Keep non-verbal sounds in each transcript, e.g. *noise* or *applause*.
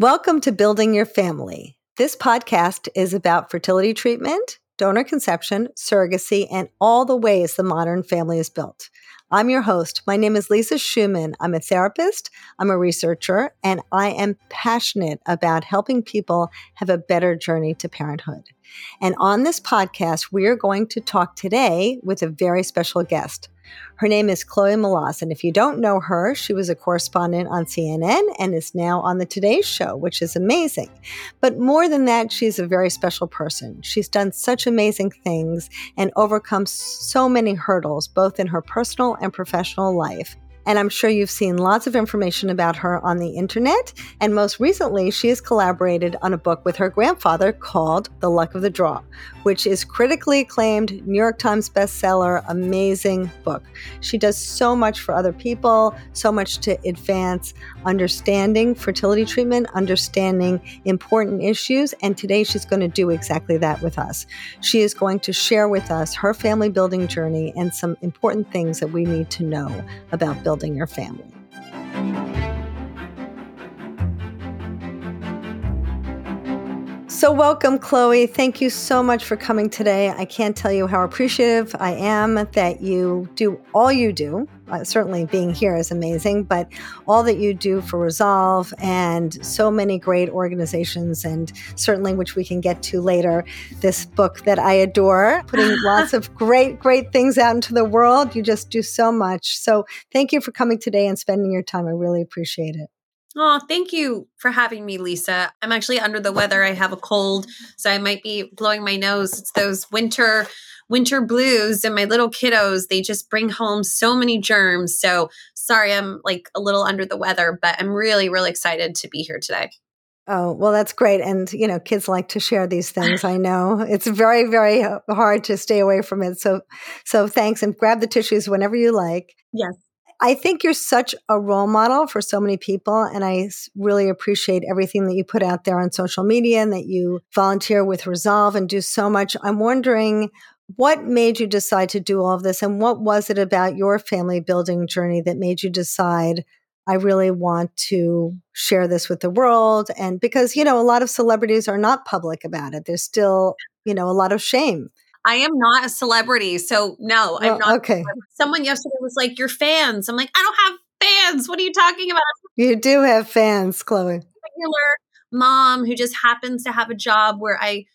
Welcome to Building Your Family. This podcast is about fertility treatment, donor conception, surrogacy, and all the ways the modern family is built. I'm your host. My name is Lisa Schuman. I'm a therapist, I'm a researcher, and I am passionate about helping people have a better journey to parenthood. And on this podcast, we are going to talk today with a very special guest. Her name is Chloe Melas. And if you don't know her, she was a correspondent on CNN and is now on the Today Show, which is amazing. But more than that, she's a very special person. She's done such amazing things and overcome so many hurdles, both in her personal and professional life. And I'm sure you've seen lots of information about her on the internet. And most recently, she has collaborated on a book with her grandfather called The Luck of the Draw, which is critically acclaimed, New York Times bestseller, amazing book. She does so much for other people, so much to advance understanding fertility treatment, understanding important issues. And today she's going to do exactly that with us. She is going to share with us her family building journey and some important things that we need to know about building building your family. So, welcome, Chloe. Thank you so much for coming today. I can't tell you how appreciative I am that you do all you do. Uh, certainly, being here is amazing, but all that you do for Resolve and so many great organizations, and certainly, which we can get to later, this book that I adore, putting *laughs* lots of great, great things out into the world. You just do so much. So, thank you for coming today and spending your time. I really appreciate it. Oh, thank you for having me, Lisa. I'm actually under the weather. I have a cold, so I might be blowing my nose. It's those winter winter blues and my little kiddos, they just bring home so many germs. So, sorry I'm like a little under the weather, but I'm really really excited to be here today. Oh, well, that's great. And, you know, kids like to share these things. I know it's very, very uh, hard to stay away from it. So, so thanks and grab the tissues whenever you like. Yes. I think you're such a role model for so many people. And I really appreciate everything that you put out there on social media and that you volunteer with Resolve and do so much. I'm wondering what made you decide to do all of this? And what was it about your family building journey that made you decide, I really want to share this with the world? And because, you know, a lot of celebrities are not public about it, there's still, you know, a lot of shame. I am not a celebrity. So no, I'm not. Okay. Someone yesterday was like, "Your fans." I'm like, I don't have fans. What are you talking about? You do have fans, Chloe. Regular mom who just happens to have a job where I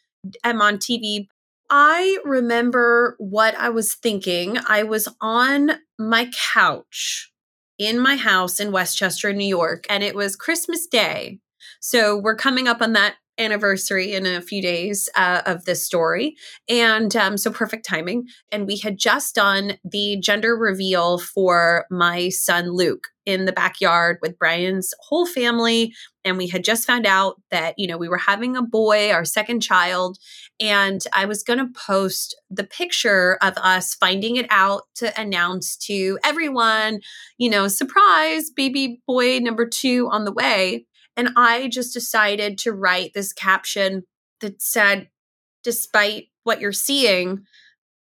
am on TV. I remember what I was thinking. I was on my couch in my house in Westchester, New York, and it was Christmas Day. So we're coming up on that anniversary in a few days uh, of this story. And um, so perfect timing. And we had just done the gender reveal for my son Luke in the backyard with Brian's whole family. And we had just found out that, you know, we were having a boy, our second child. And I was going to post the picture of us finding it out to announce to everyone, you know, surprise, baby boy number two on the way. And I just decided to write this caption that said, despite what you're seeing,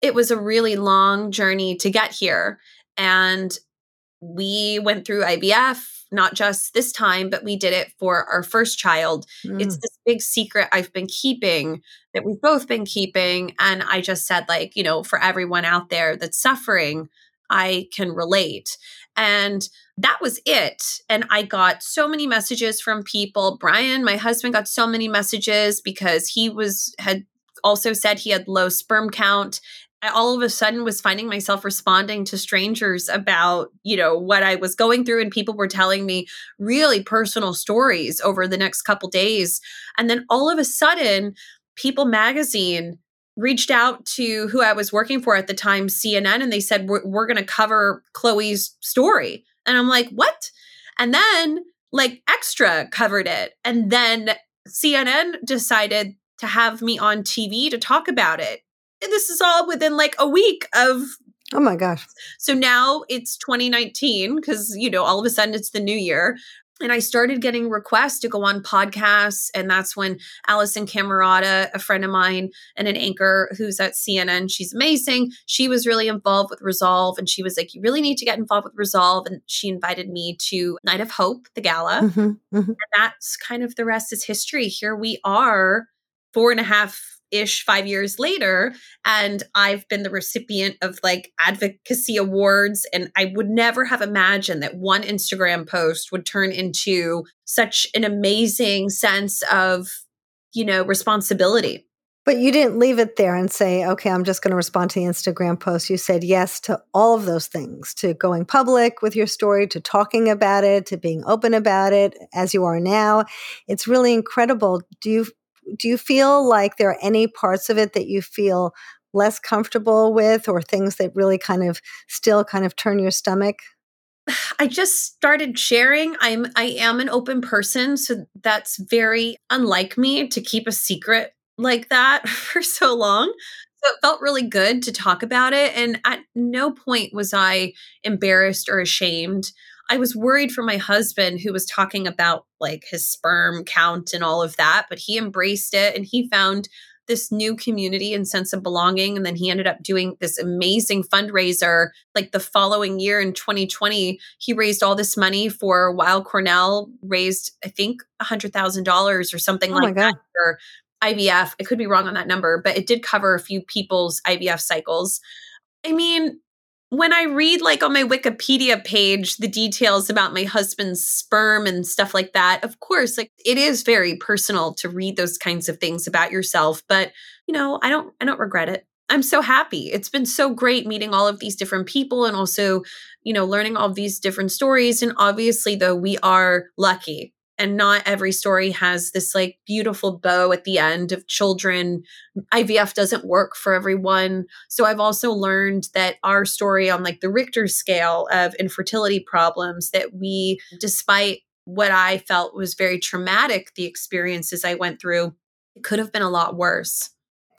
it was a really long journey to get here. And we went through IVF, not just this time, but we did it for our first child. Mm. It's this big secret I've been keeping that we've both been keeping. And I just said, like, you know, for everyone out there that's suffering, I can relate. And that was it. And I got so many messages from people. Brian, my husband, got so many messages because he was, had also said he had low sperm count. I all of a sudden was finding myself responding to strangers about, you know, what I was going through and people were telling me really personal stories over the next couple days. And then all of a sudden, People magazine reached out to who I was working for at the time, CNN, and they said, We're, we're going to cover Chloe's story. And I'm like, What? And then, like, Extra covered it. And then CNN decided to have me on TV to talk about it. And this is all within like a week of Oh my gosh. So now it's 2019 because, you know, all of a sudden it's the new year. and I started getting requests to go on podcasts. And that's when Alisyn Camerota, a friend of mine and an anchor who's at CNN, she's amazing. She was really involved with Resolve. And she was like, You really need to get involved with Resolve. And she invited me to Night of Hope, the gala. Mm-hmm, mm-hmm. And that's kind of the rest is history. Here we are, four and a half ish five years later and i've been the recipient of like advocacy awards and i would never have imagined that one instagram post would turn into such an amazing sense of you know responsibility but you didn't leave it there and say, okay, I'm just going to respond to the Instagram post. You said yes to all of those things to going public with your story, to talking about it, to being open about it as you are now. It's really incredible. Do you do you feel like there are any parts of it that you feel less comfortable with or things that really kind of still kind of turn your stomach? I just started sharing. I'm I am an open person, so that's very unlike me to keep a secret like that *laughs* for so long. So it felt really good to talk about it and at no point was I embarrassed or ashamed. I was worried for my husband who was talking about like his sperm count and all of that, but he embraced it and he found this new community and sense of belonging. And then he ended up doing this amazing fundraiser. Like the following year in 2020, he raised all this money for Weill Cornell, raised, I think, $100,000 or something oh like that for IVF. I could be wrong on that number, but it did cover a few people's IVF cycles. I mean, when I read like on my Wikipedia page the details about my husband's sperm and stuff like that, of course, like it is very personal to read those kinds of things about yourself, but you know, I don't I don't regret it. I'm so happy. It's been so great meeting all of these different people and also, you know, learning all these different stories and obviously though we are lucky and not every story has this like beautiful bow at the end of children. Ivf doesn't work for everyone. So i've also learned that our story on like the richter scale of infertility problems that we despite what i felt was very traumatic the experiences i went through it could have been a lot worse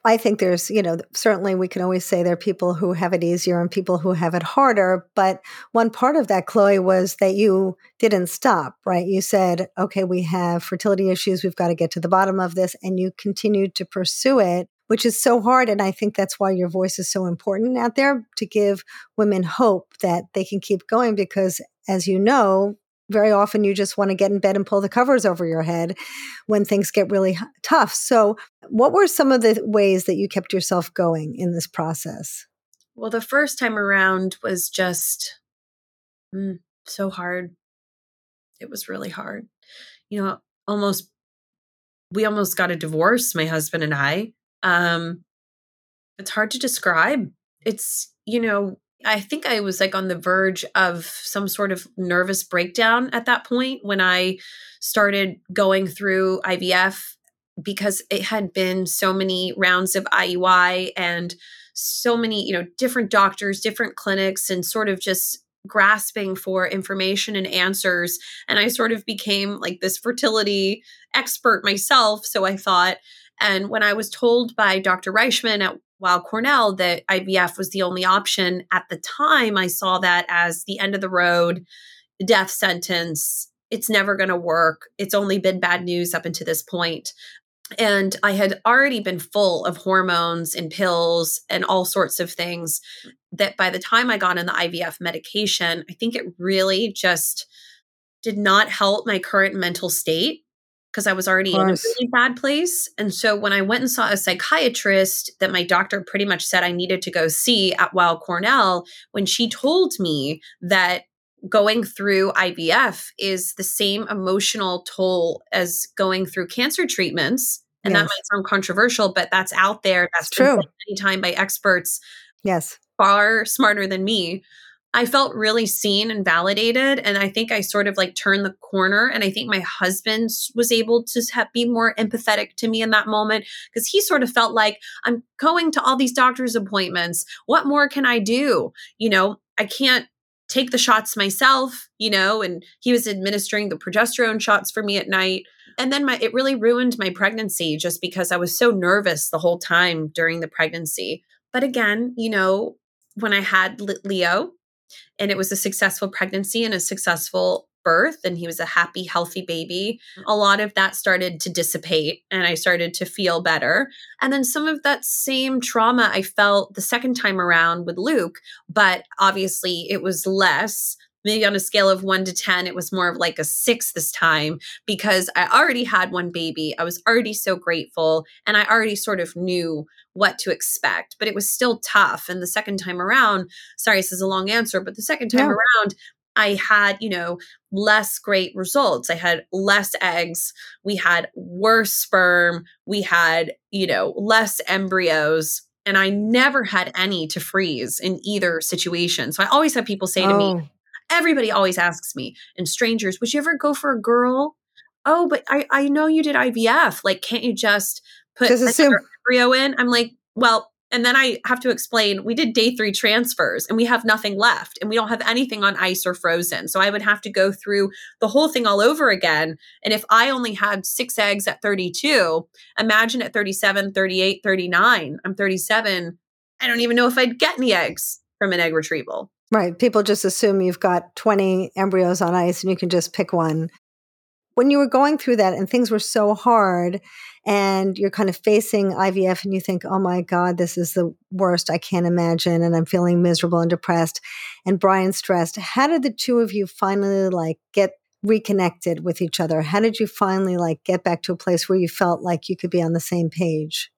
I think there's, you know, certainly we can always say there are people who have it easier and people who have it harder. But one part of that, Chloe, was that you didn't stop, right? You said, okay, we have fertility issues. We've got to get to the bottom of this. And you continued to pursue it, which is so hard. And I think that's why your voice is so important out there to give women hope that they can keep going because, as you know, very often you just want to get in bed and pull the covers over your head when things get really tough. So, what were some of the ways that you kept yourself going in this process? Well, the first time around was just mm, so hard. It was really hard. You know, almost we almost got a divorce, my husband and I. Um it's hard to describe. It's, you know, I think I was like on the verge of some sort of nervous breakdown at that point when I started going through IVF because it had been so many rounds of IUI and so many, you know, different doctors, different clinics, and sort of just grasping for information and answers. And I sort of became like this fertility expert myself. So I thought, and when I was told by Dr. Reichman at Weill Cornell that IVF was the only option at the time, I saw that as the end of the road, death sentence. It's never going to work. It's only been bad news up until this point. And I had already been full of hormones and pills and all sorts of things that by the time I got on the IVF medication, I think it really just did not help my current mental state because I was already in a really bad place. And so when I went and saw a psychiatrist that my doctor pretty much said I needed to go see at Weill Cornell, when she told me that going through IVF is the same emotional toll as going through cancer treatments. And yes. that might sound controversial, but that's out there. That's true. Any time by experts. Yes. Far smarter than me. I felt really seen and validated. And I think I sort of like turned the corner. And I think my husband was able to have, be more empathetic to me in that moment because he sort of felt like I'm going to all these doctor's appointments. What more can I do? You know, I can't take the shots myself, you know, and he was administering the progesterone shots for me at night. And then my it really ruined my pregnancy just because I was so nervous the whole time during the pregnancy. But again, you know, when I had Leo, and it was a successful pregnancy and a successful birth and he was a happy, healthy baby, mm. a lot of that started to dissipate and I started to feel better. And then some of that same trauma I felt the second time around with Luke, but obviously it was less maybe on a scale of one to 10, it was more of like a six this time because I already had one baby. I was already so grateful and I already sort of knew what to expect, but it was still tough. And the second time around, sorry, this is a long answer, but the second time yeah. around, I had, you know, less great results. I had less eggs. We had worse sperm. We had, you know, less embryos. And I never had any to freeze in either situation. So I always have people say oh. to me, oh. Everybody always asks me, and strangers, would you ever go for a girl? Oh, but I, I know you did IVF. Like, can't you just put just assume- embryo in? I'm like, well, and then I have to explain we did day three transfers and we have nothing left and we don't have anything on ice or frozen. So I would have to go through the whole thing all over again. And if I only had six eggs at 32, imagine at 37, 38, 39, I'm 37. I don't even know if I'd get any eggs from an egg retrieval. Right. People just assume you've got 20 embryos on ice and you can just pick one. When you were going through that and things were so hard and you're kind of facing IVF and you think, oh my God, this is the worst I can't imagine. And I'm feeling miserable and depressed and Brian stressed. How did the two of you finally like get reconnected with each other? How did you finally like get back to a place where you felt like you could be on the same page?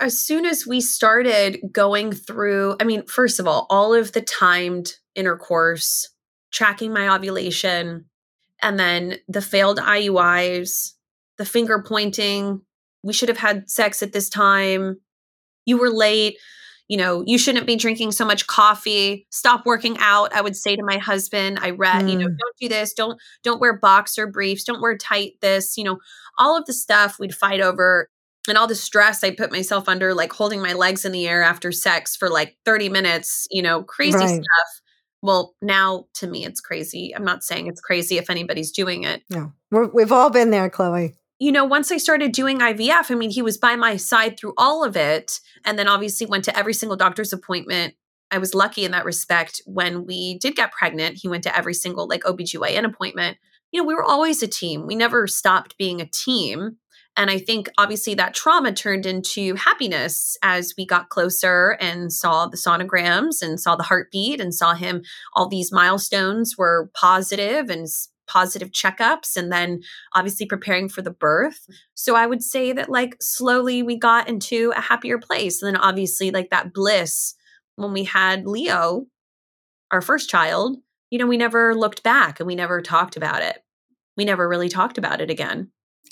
As soon as we started going through, I mean, first of all, all of the timed intercourse, tracking my ovulation, and then the failed IUIs, the finger pointing, we should have had sex at this time, you were late, you know, you shouldn't be drinking so much coffee, stop working out. I would say to my husband, I read, mm. you know, mm. don't do this, don't don't wear boxer briefs, don't wear tight this, you know, all of the stuff we'd fight over and all the stress I put myself under, like holding my legs in the air after sex for like 30 minutes, you know, crazy right. stuff. Well, now to me, it's crazy. I'm not saying it's crazy if anybody's doing it. No, we have all been there, Chloe. You know, once I started doing IVF, I mean, he was by my side through all of it. And then obviously went to every single doctor's appointment. I was lucky in that respect. When we did get pregnant, he went to every single like OBGYN appointment. You know, we were always a team. We never stopped being a team. And I think obviously that trauma turned into happiness as we got closer and saw the sonograms and saw the heartbeat and saw him. All these milestones were positive and positive checkups and then obviously preparing for the birth. So I would say that like slowly we got into a happier place. And then obviously like that bliss when we had Leo, our first child, you know, we never looked back and we never talked about it. We never really talked about it again.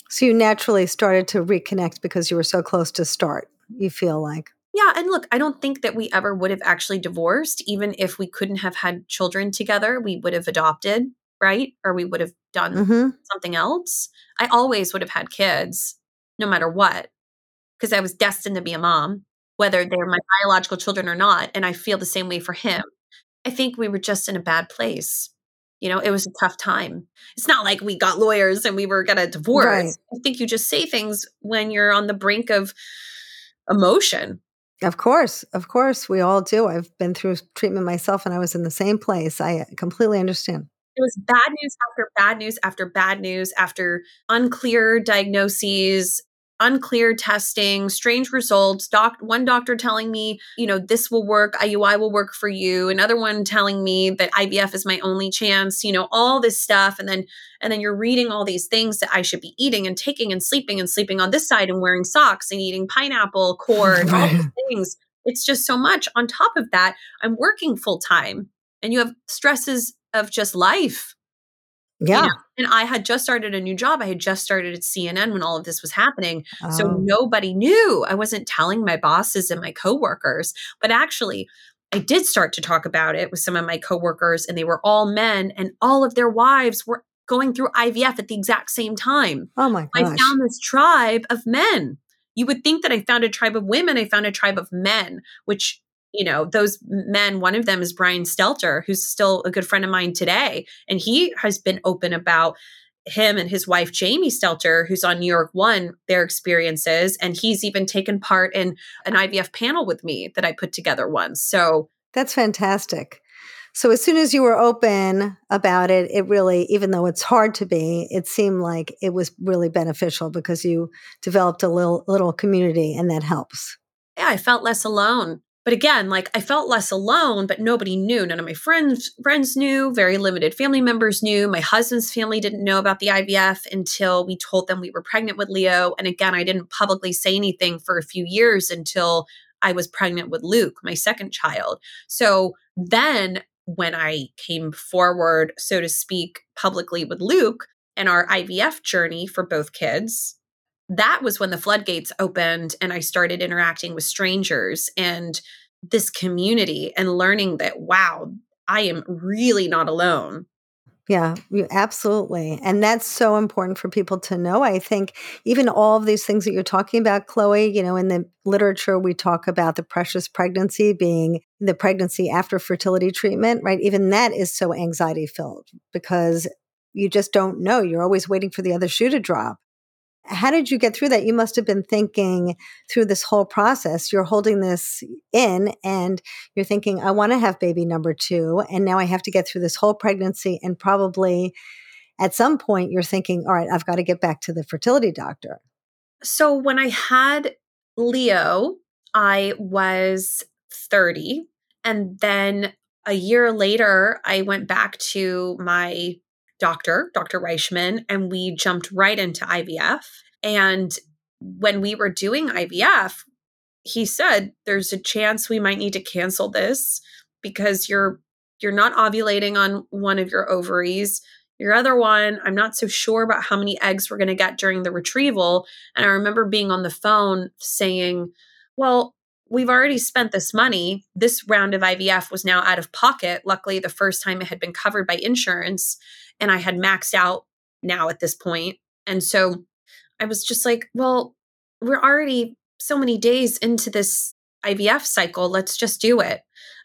So you naturally started to reconnect because you were so close to start, you feel like. Yeah. And look, I don't think that we ever would have actually divorced, even if we couldn't have had children together. We would have adopted, right? Or we would have done mm-hmm. something else. I always would have had kids, no matter what, because I was destined to be a mom, whether they're my biological children or not. And I feel the same way for him. I think we were just in a bad place you know it was a tough time. It's not like we got lawyers and we were going to divorce. Right. i think you just say things when you're on the brink of emotion. Of course of course we all do. I've been through treatment myself and i was in the same place. I uh, completely understand. It was bad news after bad news after bad news after unclear diagnoses unclear testing, strange results. Doc, one doctor telling me, you know, this will work, IUI will work for you. Another one telling me that IVF is my only chance. You know, all this stuff, and then and then you're reading all these things that I should be eating and taking and sleeping and sleeping on this side and wearing socks and eating pineapple cord, all these things. It's just so much. On top of that, I'm working full time, and you have stresses of just life yeah. You know? And I had just started a new job. I had just started at CNN when all of this was happening. Oh. So nobody knew. I wasn't telling my bosses and my coworkers, but actually, I did start to talk about it with some of my coworkers, and they were all men, and all of their wives were going through IVF at the exact same time. Oh my gosh. I found this tribe of men. You would think that I found a tribe of women. I found a tribe of men, which you know, those men, one of them is Brian Stelter, who's still a good friend of mine today. And he has been open about him and his wife, Jamie Stelter, who's on New York One, their experiences. And he's even taken part in an IVF panel with me that I put together once. So that's fantastic. So as soon as you were open about it, it really, even though it's hard to be, it seemed like it was really beneficial because you developed a little little community and that helps. Yeah, I felt less alone. But again, like I felt less alone, but nobody knew. None of my friends friends knew, very limited family members knew. My husband's family didn't know about the IVF until we told them we were pregnant with Leo. And again, I didn't publicly say anything for a few years until I was pregnant with Luke, my second child. So then when I came forward, so to speak, publicly with Luke and our IVF journey for both kids, that was when the floodgates opened and I started interacting with strangers and this community and learning that, wow, I am really not alone. Yeah, you, absolutely. And that's so important for people to know. I think even all of these things that you're talking about, Chloe, you know, in the literature, we talk about the precious pregnancy being the pregnancy after fertility treatment, right? Even that is so anxiety filled because you just don't know. You're always waiting for the other shoe to drop how did you get through that? You must have been thinking through this whole process. You're holding this in and you're thinking, I want to have baby number two. And now I have to get through this whole pregnancy. And probably at some point, you're thinking, all right, I've got to get back to the fertility doctor. So when I had Leo, I was 30. And then a year later, I went back to my doctor, Dr. Reichman, and we jumped right into IVF. And when we were doing IVF, he said there's a chance we might need to cancel this because you're you're not ovulating on one of your ovaries. Your other one, I'm not so sure about how many eggs we're going to get during the retrieval. And I remember being on the phone saying, Well, we've already spent this money. This round of IVF was now out of pocket. Luckily, the first time it had been covered by insurance and I had maxed out now at this point. And so I was just like, well, we're already so many days into this IVF cycle. Let's just do it.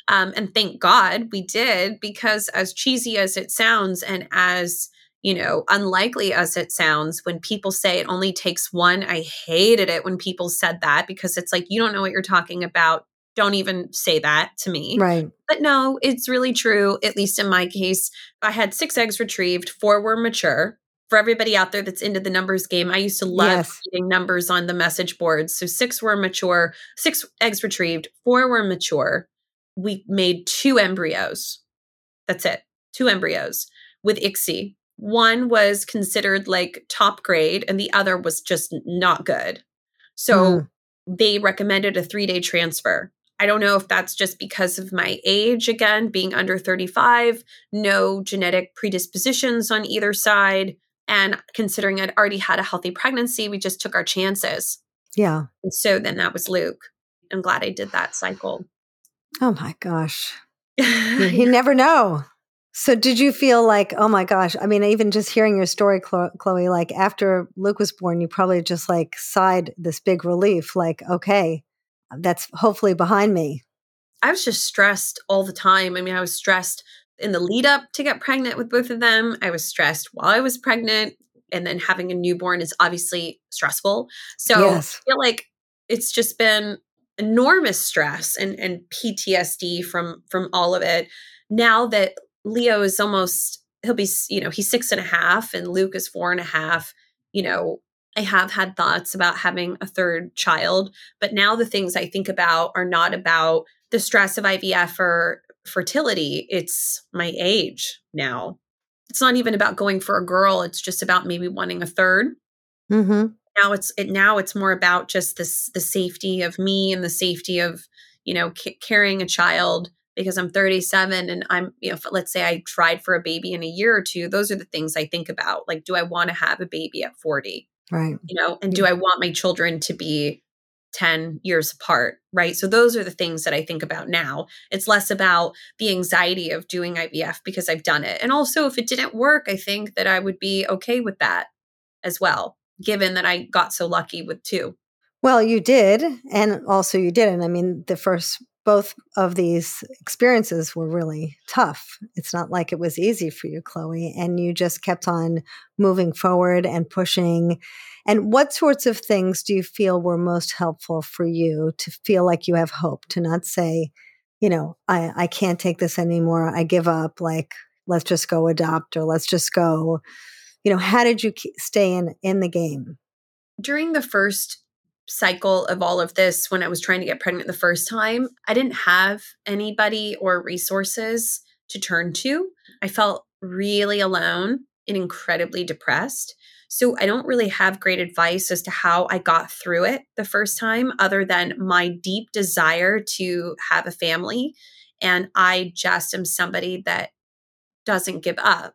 Um, and thank God we did, because as cheesy as it sounds and as you know, unlikely as it sounds, when people say it only takes one, I hated it when people said that because it's like, you don't know what you're talking about don't even say that to me. Right. But no, it's really true. At least in my case, I had six eggs retrieved, four were mature. For everybody out there that's into the numbers game, I used to love yes. numbers on the message boards. So six were mature, six eggs retrieved, four were mature. We made two embryos. That's it. Two embryos with ICSI. One was considered like top grade, and the other was just not good. So mm. they recommended a three day transfer. I don't know if that's just because of my age, again, being under 35, no genetic predispositions on either side. And considering I'd already had a healthy pregnancy, we just took our chances. Yeah. And so then that was Luke. I'm glad I did that cycle. Oh my gosh. *laughs* you never know. So did you feel like, oh my gosh, I mean, even just hearing your story, Chloe, like after Luke was born, you probably just like sighed this big relief, like, okay, that's hopefully behind me. I was just stressed all the time. I mean, I was stressed in the lead up to get pregnant with both of them. I was stressed while I was pregnant. And then having a newborn is obviously stressful. So yes. I feel like it's just been enormous stress and, and PTSD from from all of it. Now that Leo is almost he'll be, you know, he's six and a half and Luke is four and a half, you know, I have had thoughts about having a third child, but now the things I think about are not about the stress of IVF or fertility. It's my age now. It's not even about going for a girl. It's just about maybe wanting a 3rd mm-hmm. Now it's it now it's more about just this the safety of me and the safety of you know c- carrying a child because I'm 37 and I'm, you know, let's say I tried for a baby in a year or two, those are the things I think about. Like, do I want to have a baby at 40? Right. You know, and do I want my children to be 10 years apart, right? So those are the things that I think about now. It's less about the anxiety of doing IVF because I've done it. And also, if it didn't work, I think that I would be okay with that as well, given that I got so lucky with two. Well, you did. And also, you didn't. I mean, the first both of these experiences were really tough. It's not like it was easy for you, Chloe, and you just kept on moving forward and pushing. And what sorts of things do you feel were most helpful for you to feel like you have hope, to not say, you know, I, I can't take this anymore. I give up. Like, let's just go adopt or let's just go. You know, how did you stay in in the game? During the first cycle of all of this, when I was trying to get pregnant the first time, I didn't have anybody or resources to turn to. I felt really alone and incredibly depressed. So I don't really have great advice as to how I got through it the first time, other than my deep desire to have a family. And I just am somebody that doesn't give up.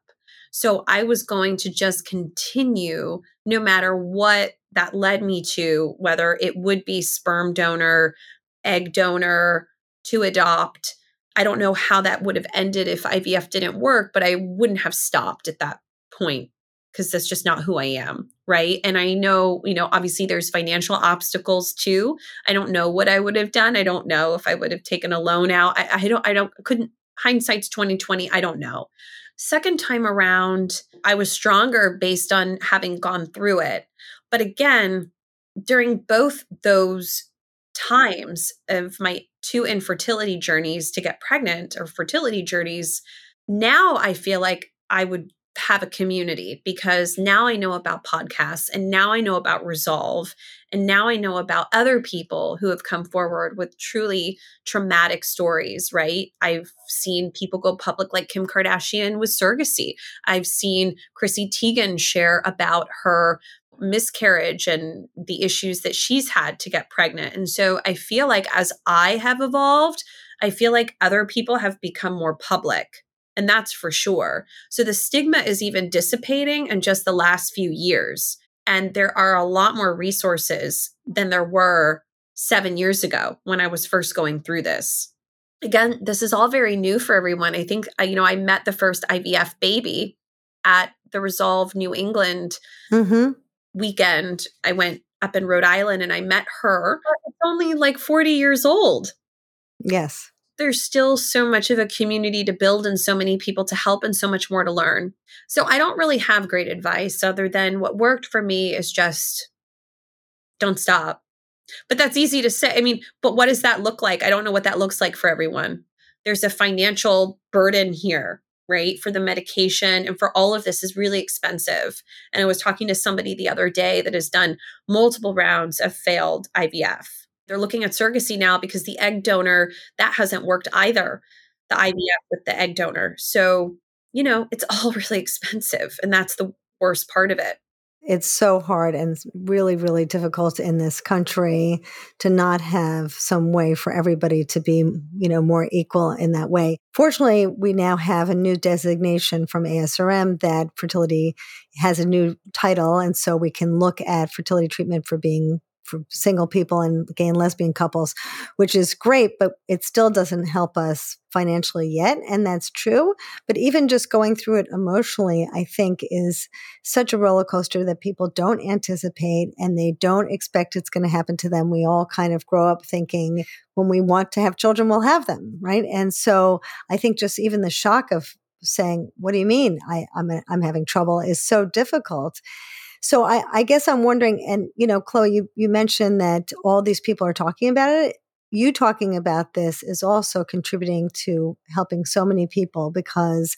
So I was going to just continue no matter what that led me to, whether it would be sperm donor, egg donor, to adopt. I don't know how that would have ended if IVF didn't work, but I wouldn't have stopped at that point because that's just not who I am. Right. And I know, you know, obviously there's financial obstacles too. I don't know what I would have done. I don't know if I would have taken a loan out. I, I don't, I don't, couldn't, hindsight's 2020. I don't know. Second time around, I was stronger based on having gone through it. But again, during both those times of my two infertility journeys to get pregnant or fertility journeys, now I feel like I would have a community because now I know about podcasts and now I know about Resolve and now I know about other people who have come forward with truly traumatic stories, right? I've seen people go public like Kim Kardashian with surrogacy. I've seen Chrissy Teigen share about her miscarriage and the issues that she's had to get pregnant. And so I feel like as I have evolved, I feel like other people have become more public and that's for sure. So the stigma is even dissipating in just the last few years. And there are a lot more resources than there were seven years ago when I was first going through this. Again, this is all very new for everyone. I think, you know, I met the first IVF baby at the Resolve New England mm-hmm. Weekend. I went up in Rhode Island and I met her. Oh, it's only like 40 years old. Yes there's still so much of a community to build and so many people to help and so much more to learn. So I don't really have great advice other than what worked for me is just don't stop. But that's easy to say. I mean, but what does that look like? I don't know what that looks like for everyone. There's a financial burden here, right? For the medication and for all of this is really expensive. And I was talking to somebody the other day that has done multiple rounds of failed IVF they're looking at surrogacy now because the egg donor, that hasn't worked either, the IVF with the egg donor. So, you know, it's all *laughs* really expensive. And that's the worst part of it. It's so hard and really, really difficult in this country to not have some way for everybody to be, you know, more equal in that way. Fortunately, we now have a new designation from ASRM that fertility has a new title. And so we can look at fertility treatment for being for single people and gay and lesbian couples, which is great, but it still doesn't help us financially yet. And that's true. But even just going through it emotionally, I think is such a roller coaster that people don't anticipate and they don't expect it's going to happen to them. We all kind of grow up thinking when we want to have children, we'll have them. Right. And so I think just even the shock of saying, what do you mean I, I'm, I'm having trouble is so difficult. So I, I guess I'm wondering, and you know, Chloe, you, you mentioned that all these people are talking about it. You talking about this is also contributing to helping so many people because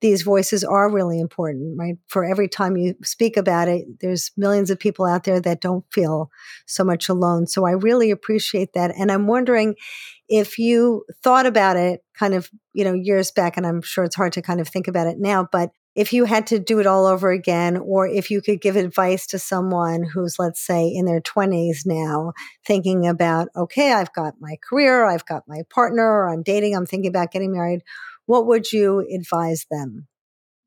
these voices are really important, right? For every time you speak about it, there's millions of people out there that don't feel so much alone. So I really appreciate that. And I'm wondering if you thought about it kind of, you know, years back, and I'm sure it's hard to kind of think about it now, but if you had to do it all over again, or if you could give advice to someone who's, let's say, in their 20s now, thinking about, okay, I've got my career, I've got my partner, I'm dating, I'm thinking about getting married, what would you advise them?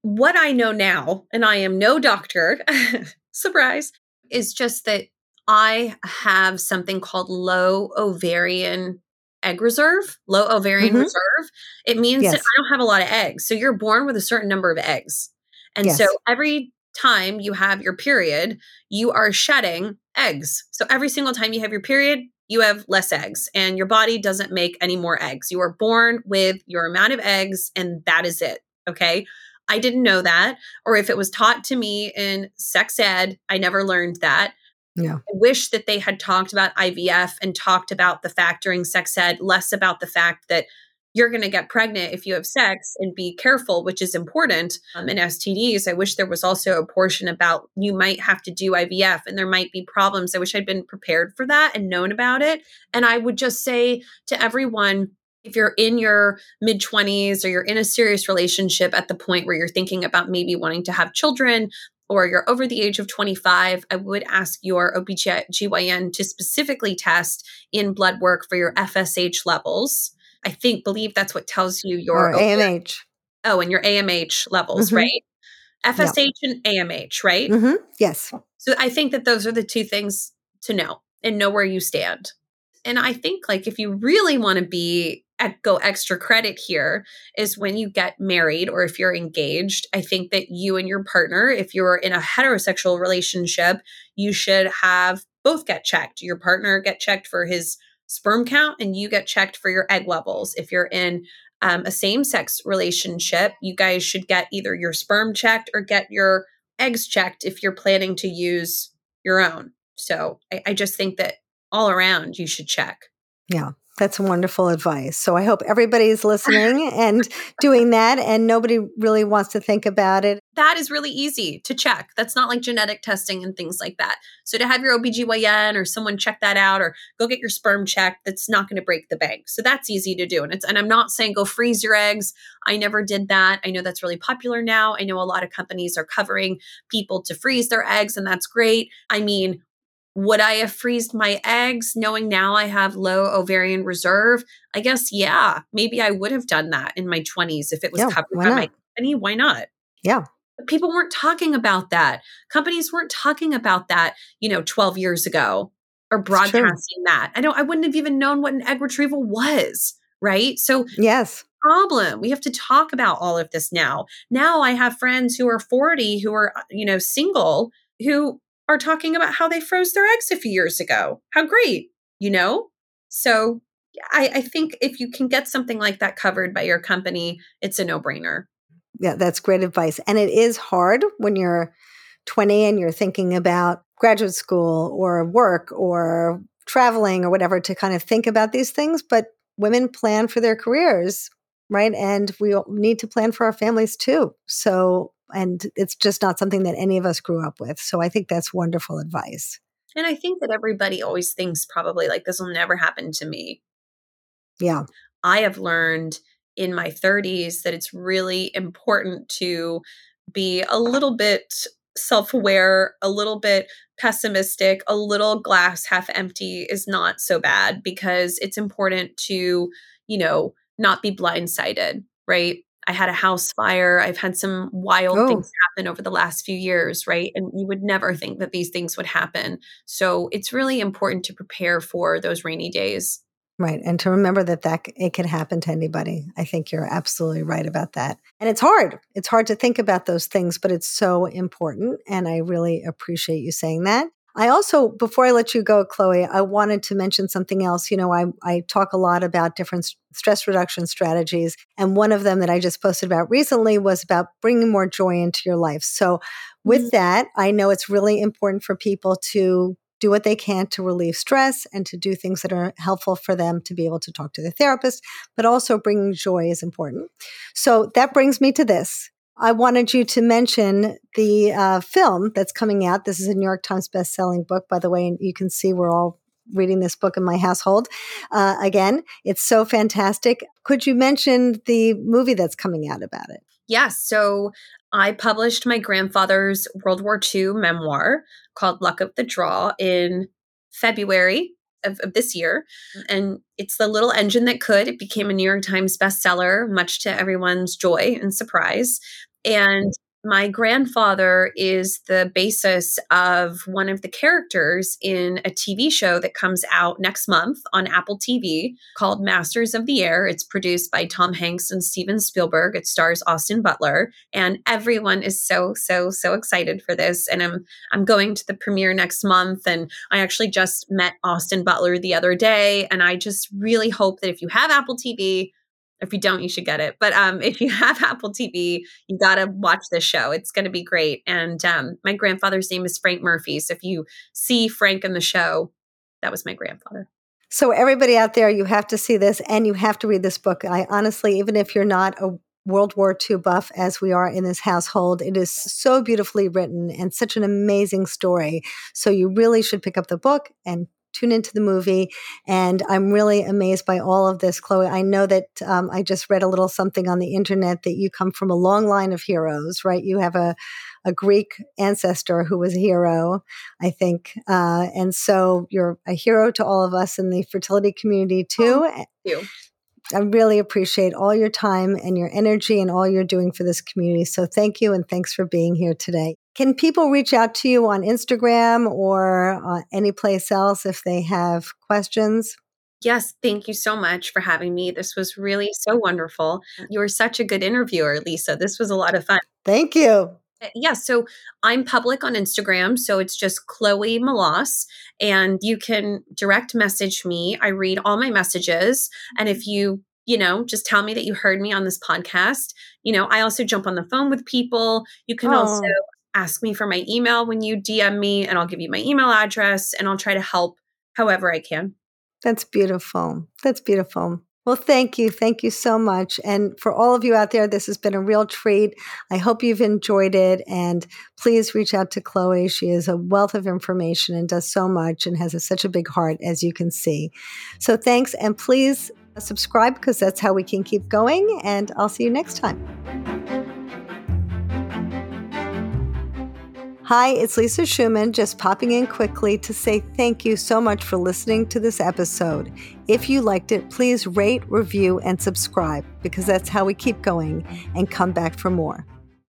What I know now, and I am no doctor, *laughs* surprise, is just that I have something called low ovarian egg reserve, low ovarian mm-hmm. reserve, it means yes. that I don't have a lot of eggs. So you're born with a certain number of eggs. And yes. so every time you have your period, you are shedding eggs. So every single time you have your period, you have less eggs and your body doesn't make any more eggs. You are born with your amount of eggs and that is it. Okay. I didn't know that. Or if it was taught to me in sex ed, I never learned that. Yeah. I wish that they had talked about IVF and talked about the factoring sex ed, less about the fact that you're going to get pregnant if you have sex and be careful, which is important um, in STDs. I wish there was also a portion about you might have to do IVF and there might be problems. I wish I'd been prepared for that and known about it. And I would just say to everyone, if you're in your mid 20s or you're in a serious relationship at the point where you're thinking about maybe wanting to have children, or you're over the age of 25, I would ask your OBGYN to specifically test in blood work for your FSH levels. I think, believe that's what tells you your or AMH. Oh, and your AMH levels, mm-hmm. right? FSH yeah. and AMH, right? Mm-hmm. Yes. So I think that those are the two things to know and know where you stand. And I think, like, if you really want to be go extra credit here is when you get married or if you're engaged. I think that you and your partner, if you're in a heterosexual relationship, you should have both get checked. Your partner get checked for his sperm count and you get checked for your egg levels. If you're in um, a same sex relationship, you guys should get either your sperm checked or get your eggs checked if you're planning to use your own. So I, I just think that all around you should check. Yeah. That's wonderful advice. So I hope everybody's listening and doing that, and nobody really wants to think about it. That is really easy to check. That's not like genetic testing and things like that. So to have your OBGYN or someone check that out or go get your sperm checked, that's not going to break the bank. So that's easy to do. And it's and I'm not saying go freeze your eggs. I never did that. I know that's really popular now. I know a lot of companies are covering people to freeze their eggs, and that's great. I mean, would I have freezed my eggs knowing now I have low ovarian reserve? I guess, yeah, maybe I would have done that in my 20s if it was yeah, covered by not? my company. Why not? Yeah. But people weren't talking about that. Companies weren't talking about that, you know, 12 years ago or broadcasting that. I don't, I wouldn't have even known what an egg retrieval was. Right. So, yes problem. We have to talk about all of this now. Now I have friends who are 40 who are, uh, you know, single who are talking about how they froze their eggs a few years ago. How great, you know? So I, I think if you can get something like that covered by your company, it's a no brainer. Yeah, that's great advice. And it is hard when you're 20 and you're thinking about graduate school or work or traveling or whatever to kind of think about these things. But women plan for their careers, right? And we need to plan for our families too. So and it's just not something that any of us grew up with. So I think that's wonderful advice. And I think that everybody always thinks probably like this will never happen to me. Yeah. I have learned in my 30s that it's really important to be a little bit self aware, a little bit pessimistic, a little glass half empty is not so bad because it's important to, you know, not be blindsided, right? I had a house fire. I've had some wild oh. things happen over the last few years, right? And you would never think that these things would happen. So it's really important to prepare for those rainy days. Right. And to remember that that it can happen to anybody. I think you're absolutely right about that. And it's hard. It's hard to think about those things, but it's so important and I really appreciate you saying that. I also, before I let you go, Chloe, I wanted to mention something else. You know, I, I talk a lot about different stress reduction strategies. And one of them that I just posted about recently was about bringing more joy into your life. So, with mm-hmm. that, I know it's really important for people to do what they can to relieve stress and to do things that are helpful for them to be able to talk to their therapist, but also bringing joy is important. So that brings me to this. I wanted you to mention the uh, film that's coming out. This is a New York Times best-selling book, by the way, and you can see we're all reading this book in my household. Uh, again, it's so fantastic. Could you mention the movie that's coming out about it? Yes. So I published my grandfather's World War II memoir called Luck of the Draw in February of, of, this year. And it's the little engine that could. It became a New York Times bestseller, much to everyone's joy and surprise. And my grandfather is the basis of one of the characters in a TV show that comes out next month on Apple TV called Masters of the Air. It's produced by Tom Hanks and Steven Spielberg. It stars Austin Butler, and everyone is so so so excited for this. And I'm I'm going to the premiere next month, and I actually just met Austin Butler the other day, and I just really hope that if you have Apple TV, If you don't, you should get it. But um, *laughs* if you have Apple TV, you got to watch this show. It's going to be great. And um, my grandfather's name is Frank Murphy. So if you see Frank in the show, that was my grandfather. So, everybody out there, you have to see this and you have to read this book. I honestly, even if you're not a World War II buff as we are in this household, it is so beautifully written and such an amazing story. So, you really should pick up the book and tune into the movie. And I'm really amazed by all of this, Chloe. I know that um, I just read a little something on the internet that you come from a long line of heroes, right? You have a, a Greek ancestor who was a hero, I think. Uh, and so you're a hero to all of us in the fertility community, too. Oh, thank you. I really appreciate all your time and your energy and all you're doing for this community. So thank you and thanks for being here today. Can people reach out to you on Instagram or uh, any place else if they have questions? Yes, thank you so much for having me. This was really so wonderful. You were such a good interviewer, Lisa. This was a lot of fun. Thank you. Uh, yeah, so I'm public on Instagram, so it's just Chloe Melas, and you can direct message me. I read all my messages, and if you you know, just tell me that you heard me on this podcast. You know, I also jump on the phone with people. You can oh. also ask me for my email when you DM me, and I'll give you my email address, and I'll try to help however I can. That's beautiful. That's beautiful. Well, thank you. Thank you so much. And for all of you out there, this has been a real treat. I hope you've enjoyed it. And please reach out to Chloe. She is a wealth of information and does so much and has a, such a big heart, as you can see. So thanks. And please subscribe because that's how we can keep going. And I'll see you next time. Hi, it's Lisa Schuman, just popping in quickly to say thank you so much for listening to this episode. If you liked it, please rate, review, and subscribe because that's how we keep going and come back for more.